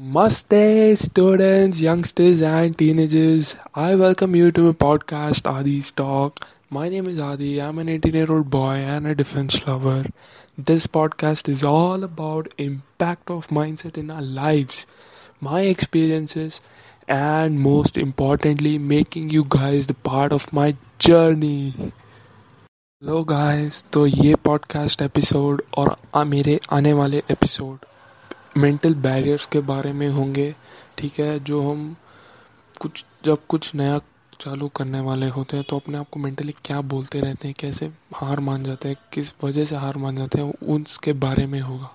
Namaste, students, youngsters, and teenagers. I welcome you to my podcast, Adi's Talk. My name is Adi. I'm an 18 year old boy and a defense lover. This podcast is all about impact of mindset in our lives, my experiences, and most importantly, making you guys the part of my journey. Hello guys तो ये podcast episode और मेरे आने वाले episode mental barriers के बारे में होंगे, ठीक है? जो हम कुछ, जब कुछ नया चालू करने वाले होते हैं तो अपने आप को मेंटली क्या बोलते रहते हैं, कैसे हार मान जाते हैं, किस वजह से हार मान जाते हैं, उसके बारे में होगा।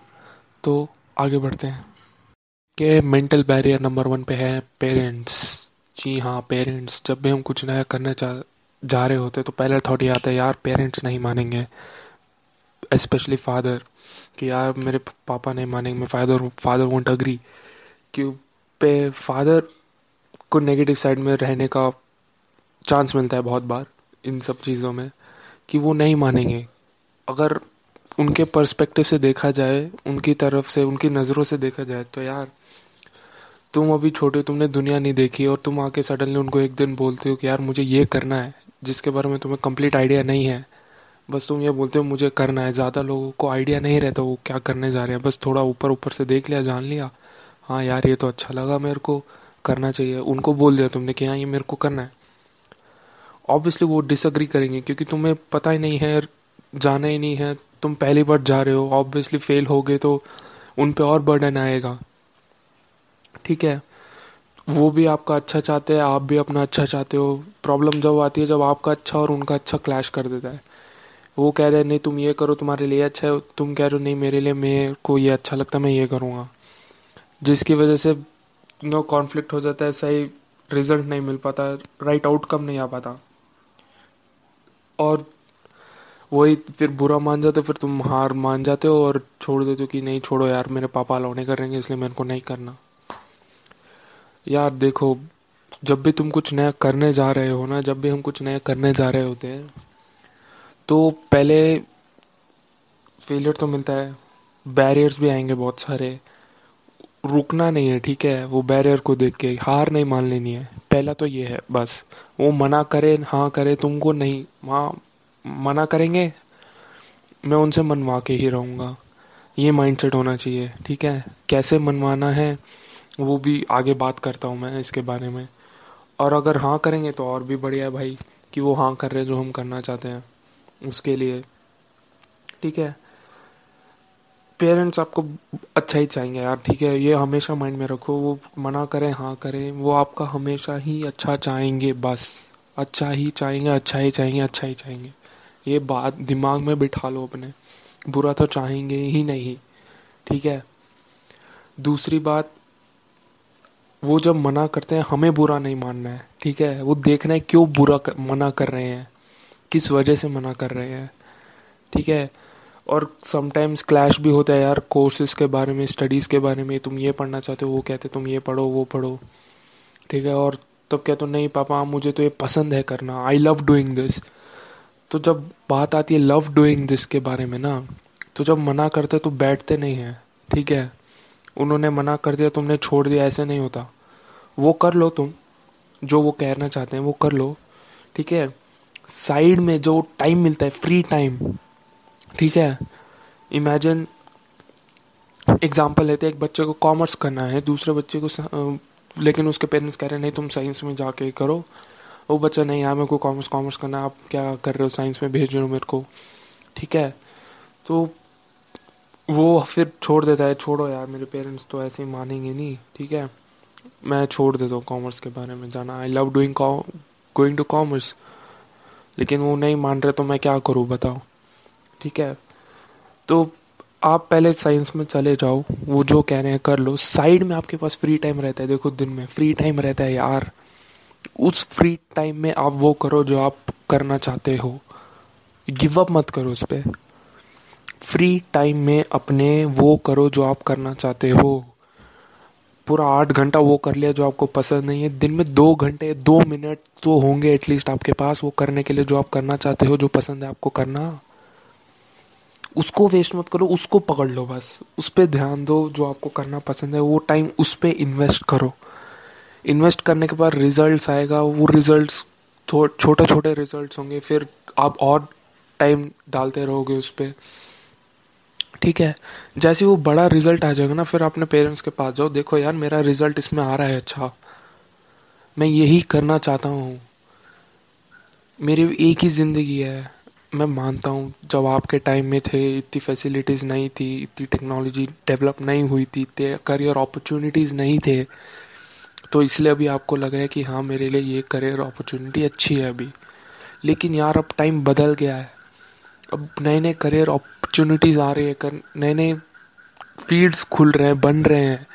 तो आगे बढ़ते हैं। कि मेंटल बैरियर नंबर वन पे है पेरेंट्स जी हाँ पेरेंट्स जब भी हम कुछ नया करने चाह जा रहे होते हैं तो पहले थॉट ये आता है, यार पेरेंट्स नहीं मानेंगे। स्पेशली फादर कि यार मेरे पापा नहीं मानेंगे, मैं फादर फादर वोंट अग्री कि पे फादर को नेगेटिव साइड में रहने का चांस मिलता है बहुत बार इन सब चीज़ों में, कि वो नहीं मानेंगे। अगर उनके पर्सपेक्टिव से देखा जाए, उनकी तरफ़ से, उनकी नज़रों से देखा जाए तो यार, तुम अभी छोटे तुमने दुनिया नहीं देखी, और तुम आके सडनली उनको एक दिन बोलते हो कि यार मुझे ये करना है, जिसके बारे में तुम्हें कंप्लीट आइडिया नहीं है। बस तुम ये बोलते हो, मुझे करना है, ज़्यादा लोगों को आइडिया नहीं रहता वो क्या करने जा रहे हैं। बस थोड़ा ऊपर ऊपर से देख लिया, जान लिया। हाँ यार, ये तो अच्छा लगा मेरे को, करना चाहिए। उनको बोल दिया तुमने कि हाँ ये मेरे को करना है। ऑब्वियसली वो डिसअग्री करेंगे, क्योंकि तुम्हें पता ही नहीं है, जाना ही नहीं है। तुम पहली बार जा रहे हो ऑब्वियसली फेल हो गए तो उन पे और बर्डन आएगा। ठीक है? वो भी आपका अच्छा चाहते हैं, आप भी अपना अच्छा चाहते हो। प्रॉब्लम जब आती है, जब आपका अच्छा और उनका अच्छा क्लैश कर देता है। वो कह रहे हैं नहीं, तुम ये करो, तुम्हारे लिए अच्छा है। तुम कह रहे हो, नहीं, मेरे लिए, मेरे को ये अच्छा लगता मैं ये करूँगा। जिसकी वजह से नो कॉन्फ्लिक्ट हो जाता है, सही रिज़ल्ट नहीं मिल पाता, राइट आउटकम नहीं आ पाता। और वही फिर बुरा मान जाते फिर तुम हार मान जाते हो और छोड़ देते हो कि, नहीं, छोड़ो यार, मेरे पापा अलाउ नहीं करेंगे इसलिए मेरे को नहीं करना। यार, देखो, जब भी तुम कुछ नया करने जा रहे हो ना, जब भी हम कुछ नया करने जा रहे होते हैं तो पहले फेलियर तो मिलता है। बैरियर्स भी आएँगे बहुत सारे। रुकना नहीं है, ठीक है? वो बैरियर को देख के, हार नहीं मान लेनी है। पहला तो ये है, बस। वो मना करे हाँ करे, तुमको नहीं हाँ मना करेंगे, मैं उनसे मनवा के ही रहूँगा। ये माइंडसेट होना चाहिए, ठीक है? कैसे मनवाना है, वो भी आगे बात करता हूँ मैं इसके बारे में। और अगर हाँ करेंगे तो और भी बढ़िया है भाई, कि वो हाँ कर रहे हैं जो हम करना चाहते हैं। उसके लिए। ठीक है? पेरेंट्स आपको अच्छा ही चाहेंगे यार ठीक है? ये हमेशा माइंड में रखो वो मना करें हाँ करें वो आपका हमेशा ही अच्छा चाहेंगे बस। अच्छा ही चाहेंगे अच्छा ही चाहेंगे अच्छा ही चाहेंगे। ये बात दिमाग में बिठा लो अपने। बुरा तो चाहेंगे ही नहीं ठीक है? दूसरी बात वो जब मना करते हैं हमें बुरा नहीं मानना है ठीक है? वो देखना है क्यों बुरा कर, मना कर रहे हैं। किस वजह से मना कर रहे हैं? ठीक है? और समटाइम्स क्लैश भी होता है यार कोर्सेज के बारे में स्टडीज़ के बारे में, तुम ये पढ़ना चाहते हो, वो कहते तुम ये पढ़ो, वो पढ़ो। ठीक है? और तब कहते हो, नहीं पापा, मुझे तो ये पसंद है करना। आई लव डूइंग दिस तो जब बात आती है लव डूइंग दिस के बारे में ना तो जब मना करते तो बैठते नहीं हैं। ठीक है? उन्होंने मना कर दिया, तुमने छोड़ दिया, ऐसे नहीं होता। वो कर लो तुम, जो वो कहना चाहते हैं, वो कर लो। ठीक है? साइड में जो टाइम मिलता है फ्री टाइम ठीक है? इमेजिन एग्ज़ाम्पल लेते हैं, एक बच्चे को कॉमर्स करना है, दूसरे बच्चे को लेकिन उसके पेरेंट्स कह रहे हैं, नहीं, तुम साइंस में जाके करो। वो बच्चा, नहीं यार मेरे को कॉमर्स कॉमर्स करना आप क्या कर रहे हो? साइंस में भेज रहे हो मेरे को। ठीक है? तो वो फिर छोड़ देता है, छोड़ो यार, मेरे पेरेंट्स तो ऐसे ही मानेंगे नहीं। ठीक है? मैं छोड़ देता हूँ कॉमर्स के बारे में जाना। I love doing going to commerce लेकिन वो नहीं मान रहे तो मैं क्या करूँ, बताओ। ठीक है? तो आप पहले साइंस में चले जाओ, वो जो कह रहे हैं, कर लो। साइड में आपके पास फ्री टाइम रहता है, देखो दिन में। फ्री टाइम रहता है यार। उस फ्री टाइम में आप वो करो जो आप करना चाहते हो। गिव अप मत करो उस पर फ्री टाइम में अपने वो करो जो आप करना चाहते हो। पूरा आठ घंटा वो कर लिया जो आपको पसंद नहीं है। दिन में दो घंटे, दो मिनट तो होंगे एटलीस्ट आपके पास वो करने के लिए जो आप करना चाहते हो, जो पसंद है आपको करना। उसको वेस्ट मत करो, उसको पकड़ लो बस। उस पर ध्यान दो जो आपको करना पसंद है। वो टाइम उस पर इन्वेस्ट करो। इन्वेस्ट करने के बाद रिजल्ट्स आएगा। वो रिजल्ट्स छोटे छोटे रिजल्ट्स होंगे। फिर आप और टाइम डालते रहोगे उस पर ठीक है? जैसे वो बड़ा रिज़ल्ट आ जाएगा ना, फिर अपने पेरेंट्स के पास जाओ, देखो यार, मेरा रिज़ल्ट इसमें आ रहा है अच्छा। मैं यही करना चाहता हूँ। मेरी एक ही ज़िंदगी है। मैं मानता हूँ, जब आपके टाइम में थे, इतनी फैसिलिटीज़ नहीं थी, इतनी टेक्नोलॉजी डेवलप नहीं हुई थी, इतने करियर अपॉर्चुनिटीज़ नहीं थे तो इसलिए अभी आपको लग रहा है कि हाँ मेरे लिए ये करियर अपॉर्चुनिटी अच्छी है अभी। लेकिन यार, अब टाइम बदल गया है। अब नए नए करियर अपॉर्चुनिटीज़ आ रही है, कर नए नए फील्ड्स खुल रहे हैं, बन रहे हैं।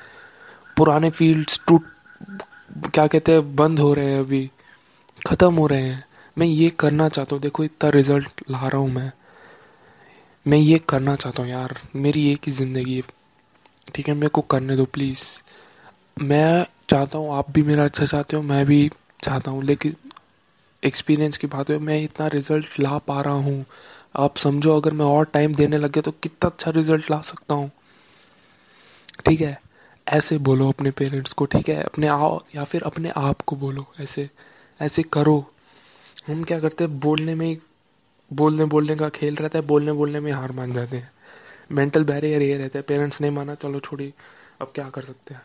पुराने फील्ड्स टूट, क्या कहते हैं, बंद हो रहे हैं अभी, ख़त्म हो रहे हैं। मैं ये करना चाहता हूँ, देखो इतना रिज़ल्ट ला रहा हूँ मैं। मैं ये करना चाहता हूँ यार, मेरी एक ही ज़िंदगी है। ठीक है, मेरे को करने दो प्लीज़ मैं चाहता हूँ आप भी मेरा अच्छा चाहते हो, मैं भी चाहता हूँ, लेकिन एक्सपीरियंस की बात है, मैं इतना रिज़ल्ट ला पा रहा हूँ। आप समझो, अगर मैं और टाइम देने लग तो कितना अच्छा रिज़ल्ट ला सकता हूँ। ठीक है? ऐसे बोलो अपने पेरेंट्स को, ठीक है? अपने आओ या फिर अपने आप को बोलो, ऐसे ऐसे करो। हम क्या करते हैं? बोलने में बोलने बोलने का खेल रहता है, बोलने बोलने में हार मान जाते हैं। मेंटल बैरियर ये रहता है पेरेंट्स नहीं माना, चलो छोड़ी अब क्या कर सकते हैं?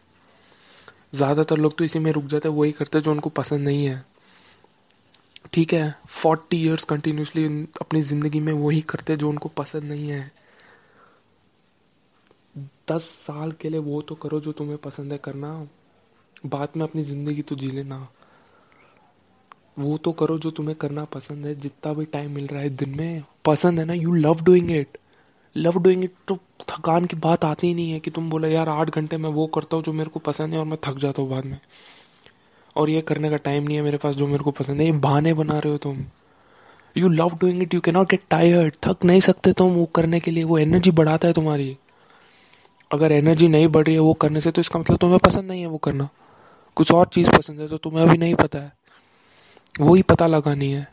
ज़्यादातर लोग तो इसी में रुक जाते हैं, वही करते हैं जो उनको पसंद नहीं है। ठीक है फोर्टी ईयर्स कंटिन्यूसली अपनी ज़िंदगी में वही करते जो उनको पसंद नहीं है। दस साल के लिए वो तो करो जो तुम्हें पसंद है करना। बाद में अपनी ज़िंदगी तो जी लेना। वो तो करो जो तुम्हें करना पसंद है, जितना भी टाइम मिल रहा है दिन में। पसंद है ना you love doing it love doing it तो थकान की बात आती ही नहीं है कि तुम बोले, यार, आठ घंटे में वो करता हूँ जो मेरे को पसंद है और मैं थक जाता हूँ बाद में। और ये करने का टाइम नहीं है मेरे पास जो मेरे को पसंद है। ये बहाने बना रहे हो तुम। You love doing it you cannot get tired थक नहीं सकते तुम वो करने के लिए। वो एनर्जी बढ़ाता है तुम्हारी। अगर एनर्जी नहीं बढ़ रही है वो करने से तो इसका मतलब तुम्हें पसंद नहीं है वो करना। कुछ और चीज़ पसंद है तो तुम्हें अभी नहीं पता है। वही पता लगानी है।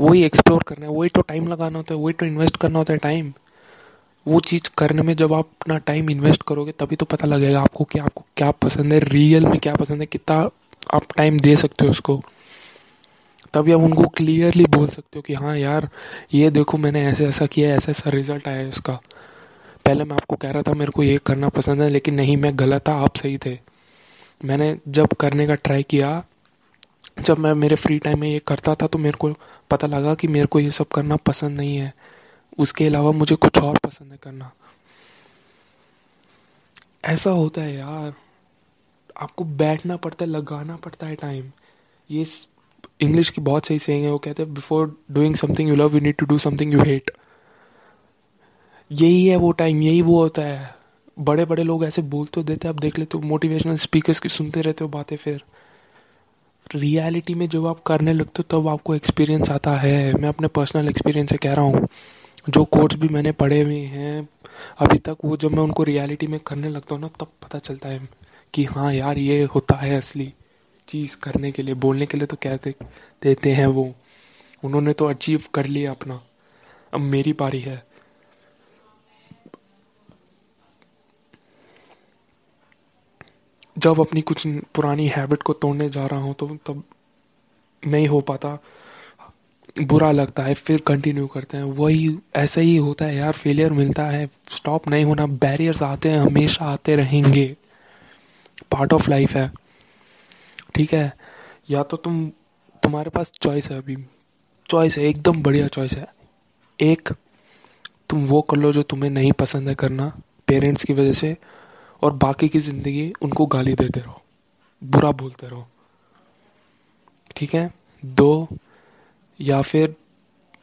वही एक्सप्लोर करना है। वही तो टाइम लगाना होता है। वही तो इन्वेस्ट करना होता है टाइम वो चीज़ करने में जब आप अपना टाइम इन्वेस्ट करोगे, तभी तो पता लगेगा आपको कि आपको क्या पसंद है। रियल में क्या पसंद है? कितना आप टाइम दे सकते हो उसको। तभी आप उनको क्लियरली बोल सकते हो कि हाँ यार, ये देखो मैंने ऐसे ऐसा किया, ऐसा ऐसा रिज़ल्ट आया इसका पहले मैं आपको कह रहा था, मेरे को ये करना पसंद है, लेकिन नहीं, मैं गलत था, आप सही थे। मैंने जब करने का ट्राई किया, जब मैं मेरे फ्री टाइम में ये करता था तो मेरे को पता लगा कि मेरे को ये सब करना पसंद नहीं है। उसके अलावा मुझे कुछ और पसंद है करना। ऐसा होता है यार। आपको बैठना पड़ता है, लगाना पड़ता है टाइम ये इंग्लिश की बहुत सही सेइंग है, वो कहते हैं before doing something you love you need to do something you hate यही है वो टाइम यही वो होता है. बड़े बड़े लोग ऐसे बोल तो देते आप देख लेते हो मोटिवेशनल स्पीकर्स की सुनते रहते हो बातें फिर. रियलिटी में जब आप करने लगते हो, तब आपको एक्सपीरियंस आता है. मैं अपने पर्सनल एक्सपीरियंस से कह रहा हूँ. जो कोर्स भी मैंने पढ़े हुए हैं, अभी तक वो जब मैं उनको रियलिटी में करने लगता हूँ ना, तब पता चलता है. कि हाँ यार, ये होता है असली चीज़ करने के लिए, बोलने के लिए तो कहते देते हैं वो। उन्होंने तो अचीव कर लिया अपना। अब मेरी बारी है। जब अपनी कुछ पुरानी हैबिट को तोड़ने जा रहा हूँ तो तब नहीं हो पाता। बुरा लगता है, फिर कंटिन्यू करते हैं। वही, ऐसा ही होता है यार फेलियर मिलता है। स्टॉप नहीं होना बैरियर्स आते हैं, हमेशा आते रहेंगे। पार्ट ऑफ़ लाइफ है। ठीक है? या तो तुम, तुम्हारे पास चॉइस है अभी। चॉइस है, एकदम बढ़िया चॉइस है। एक, तुम वो कर लो जो तुम्हें नहीं पसंद है करना पेरेंट्स की वजह से, और बाकी की ज़िंदगी उनको गाली देते रहो। बुरा बोलते रहो। ठीक है? दो, या फिर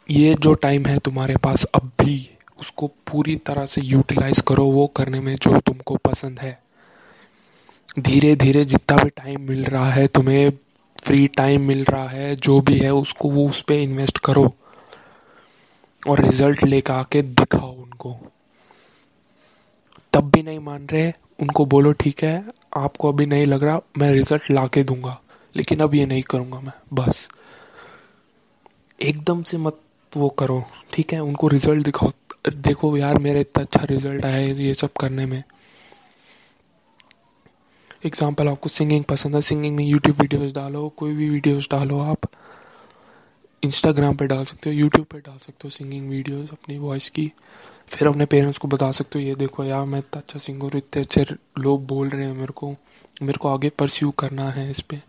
ये जो टाइम है तुम्हारे पास अब भी उसको पूरी तरह से यूटिलाइज करो, वो करने में जो तुमको पसंद है। धीरे धीरे जितना भी टाइम मिल रहा है, तुम्हें फ्री टाइम मिल रहा है, जो भी है, उसको वो उस पर इन्वेस्ट करो। और रिज़ल्ट लेकर आके दिखाओ उनको। तब भी नहीं मान रहे, उनको बोलो, ठीक है, आपको अभी नहीं लग रहा, मैं रिज़ल्ट ला के दूँगा, लेकिन अब ये नहीं करूँगा मैं, बस। एकदम से मत वो करो, ठीक है? उनको रिज़ल्ट दिखाओ, देखो यार, मेरा इतना अच्छा रिज़ल्ट आया है, ये सब करने में। एग्ज़ाम्पल आपको सिंगिंग पसंद है सिंगिंग में यूट्यूब वीडियोस डालो, कोई भी वीडियोस डालो आप। इंस्टाग्राम पे डाल सकते हो यूट्यूब पे डाल सकते हो सिंगिंग वीडियोस अपनी वॉइस की। फिर अपने पेरेंट्स को बता सकते हो, ये देखो यार, मैं इतना अच्छा सिंगर हूँ, इतने अच्छे लोग बोल रहे हैं मेरे को। मेरे को आगे परस्यू करना है इस पर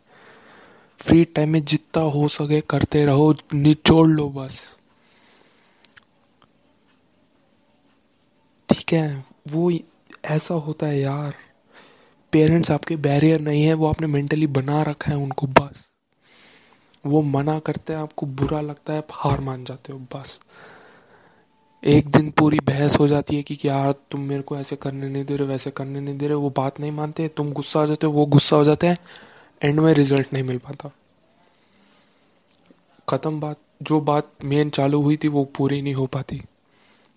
फ्री टाइम में जितना हो सके करते रहो, निचोड़ लो बस। ठीक है, वो ऐसा होता है यार। पेरेंट्स आपके बैरियर नहीं है, वो आपने मेंटली बना रखा है उनको, बस। वो मना करते हैं, आपको बुरा लगता है, आप हार मान जाते हो, बस। एक दिन पूरी बहस हो जाती है कि यार, तुम मेरे को ऐसे करने नहीं दे रहे, वैसे करने नहीं दे रहे, वो बात नहीं मानते, तुम गुस्सा हो जाते हो, वो गुस्सा हो जाते हैं एंड में रिज़ल्ट नहीं मिल पाता। ख़त्म बात, जो बात मेन चालू हुई थी, वो पूरी नहीं हो पाती।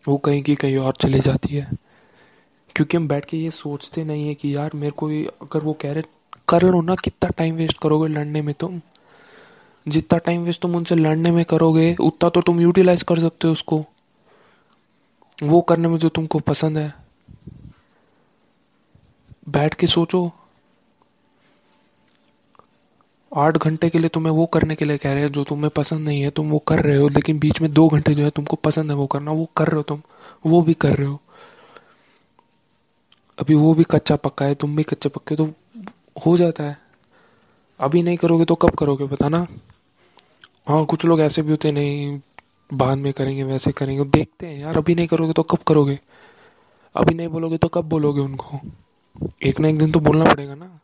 वो कहीं की कहीं और चली जाती है। क्योंकि हम बैठ के ये सोचते नहीं है कि यार, मेरे को अगर वो कह रहे, कर लो ना, कितना टाइम वेस्ट करोगे लड़ने में तुम? जितना टाइम वेस्ट तुम उनसे लड़ने में करोगे, उतना तो तुम यूटिलाइज कर सकते हो उसको। वो करने में जो तुमको पसंद है। बैठ के सोचो। आठ घंटे के लिए तुम्हें वो करने के लिए कह रहे हैं, जो तुम्हें पसंद नहीं है, तुम वो कर रहे हो, लेकिन बीच में दो घंटे जो है तुमको पसंद है वो करना, वो कर रहे हो तुम, वो भी कर रहे हो। अभी वो भी कच्चा पक्का है, तुम भी कच्चे पक्के तो हो जाता है। अभी नहीं करोगे तो कब करोगे, पता बताना हाँ कुछ लोग ऐसे भी होते नहीं बाद में करेंगे, वैसे करेंगे देखते हैं, यार, अभी नहीं करोगे तो कब करोगे? अभी नहीं बोलोगे तो कब बोलोगे उनको? एक ना एक दिन तो बोलना पड़ेगा ना।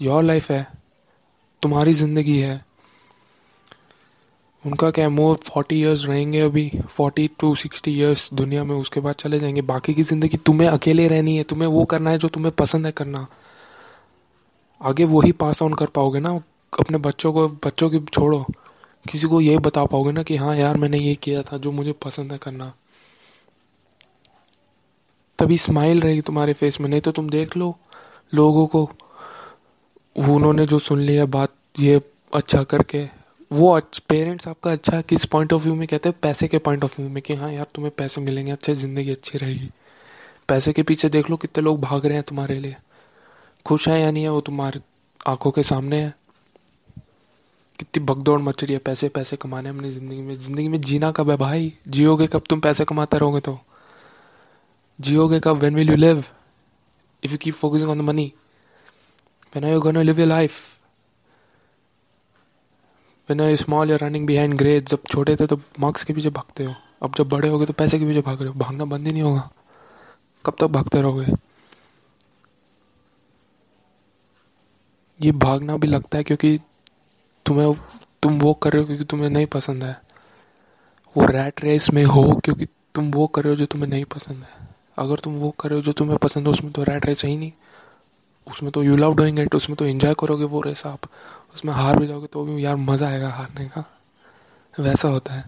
योर लाइफ है, तुम्हारी ज़िंदगी है। उनका क्या मोर फोर्टी ईयर्स रहेंगे अभी फोर्टी टू सिक्सटी ईयर्स दुनिया में, उसके बाद चले जाएँगे। बाकी की ज़िंदगी तुम्हें अकेले रहनी है, तुम्हें वो करना है जो तुम्हें पसंद है करना। आगे वही पास ऑन कर पाओगे ना, अपने बच्चों को, बच्चों की छोड़ो। किसी को ये बता पाओगे ना कि हाँ यार, मैंने ये किया था जो मुझे पसंद है करना। तभी स्माइल रहेगी तुम्हारे फेस में, नहीं तो तुम देख लो लोगों को। उन्होंने जो सुन लिया बात, ये अच्छा करके वो पेरेंट्स आपका अच्छा किस पॉइंट ऑफ़ व्यू में कहते हैं? पैसे के पॉइंट ऑफ़ व्यू में कि हाँ यार, तुम्हें पैसे मिलेंगे, अच्छे ज़िंदगी, अच्छी रहेगी। पैसे के पीछे देख लो कितने लोग भाग रहे हैं तुम्हारे लिए। खुश है या नहीं है, वो तुम्हारे आँखों के सामने है। कितनी भगदौड़ मच रही है, पैसे पैसे कमाने अपनी ज़िंदगी में। ज़िंदगी में जीना कब है भाई? जियोगे कब तुम पैसे कमाते रहोगे तो? जियोगे कब? When will you live if you keep focusing on the money When are you going to live your you small, you're running behind grades. जब छोटे थे तो मार्क्स के पीछे भागते हो। अब जब बड़े हो गए तो पैसे के पीछे भाग रहे हो। भागना बंद ही नहीं होगा। कब तक तो भागते रहोगे? ये भागना भी लगता है क्योंकि तुम्हें तुम वो कर रहे हो क्योंकि तुम्हें नहीं पसंद है। वो रैट रेस में हो क्योंकि तुम वो कर रहे हो जो तुम्हें नहीं पसंद है। अगर तुम वो कर रहे हो जो तुम्हें पसंद हो उसमें तो रैट रेस है ही नहीं। उसमें तो यू लव डूइंग इट उसमें तो एंजॉय करोगे वो रेस आप। उसमें हार भी जाओगे तो भी यार मज़ा आएगा हारने का। वैसा होता है।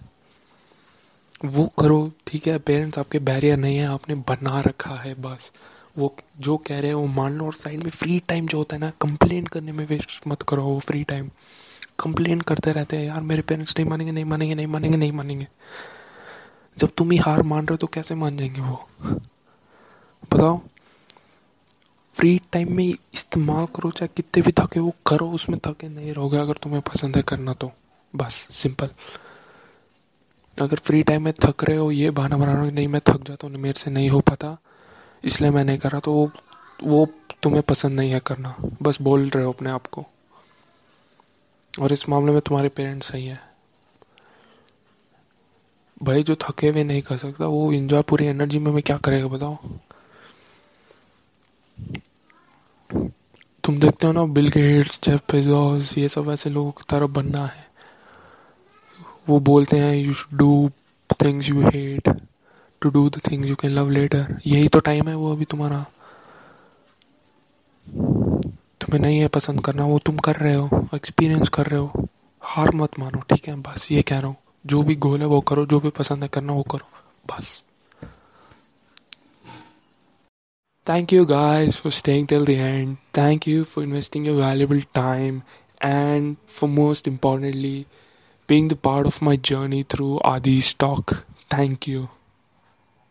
वो करो, ठीक है पेरेंट्स आपके बैरियर नहीं है, आपने बना रखा है बस। वो जो कह रहे हैं वो मान लो और साइड में फ्री टाइम जो होता है ना कंप्लेन करने में वेस्ट मत करो वो फ्री टाइम कंप्लेन करते रहते हैं, यार मेरे पेरेंट्स नहीं मानेंगे नहीं मानेंगे नहीं मानेंगे नहीं मानेंगे। जब तुम ही हार मान रहे हो तो कैसे मान जाएँगे वो? बताओ। फ्री टाइम में इस्तेमाल करो, चाहे कितने भी थके वो करो, उसमें थके नहीं रहोगे अगर तुम्हें पसंद है करना तो। बस सिंपल अगर फ्री टाइम में थक रहे हो, ये बहाना बना रहे नहीं, मैं थक जाता हूँ, मेरे से नहीं हो पाता, इसलिए मैं नहीं कर रहा तो वो वो तुम्हें पसंद नहीं है करना। बस बोल रहे हो अपने आप को। और इस मामले में तुम्हारे पेरेंट्स सही है। भाई, जो थके हुए नहीं कर सकता, वो इंजॉय पूरी एनर्जी में, मैं क्या करेगा बताओ? तुम देखते हो ना बिल गेट्स जेफ बेजोस ये सब ऐसे लोगों की तरफ़ बनना है। वो बोलते हैं you should do things you hate to do the things you can love later यही तो टाइम है वो अभी तुम्हारा। तुम्हें नहीं है पसंद करना, वो तुम कर रहे हो एक्सपीरियंस कर रहे हो। हार मत मानो, ठीक है? बस ये कह रहा हूँ। जो भी गोल है वो करो, जो भी पसंद है करना, वो करो। बस। Thank you guys for staying till the end. Thank you for investing your valuable time and for most importantly, being the part of my journey through Adi's talk. Thank you.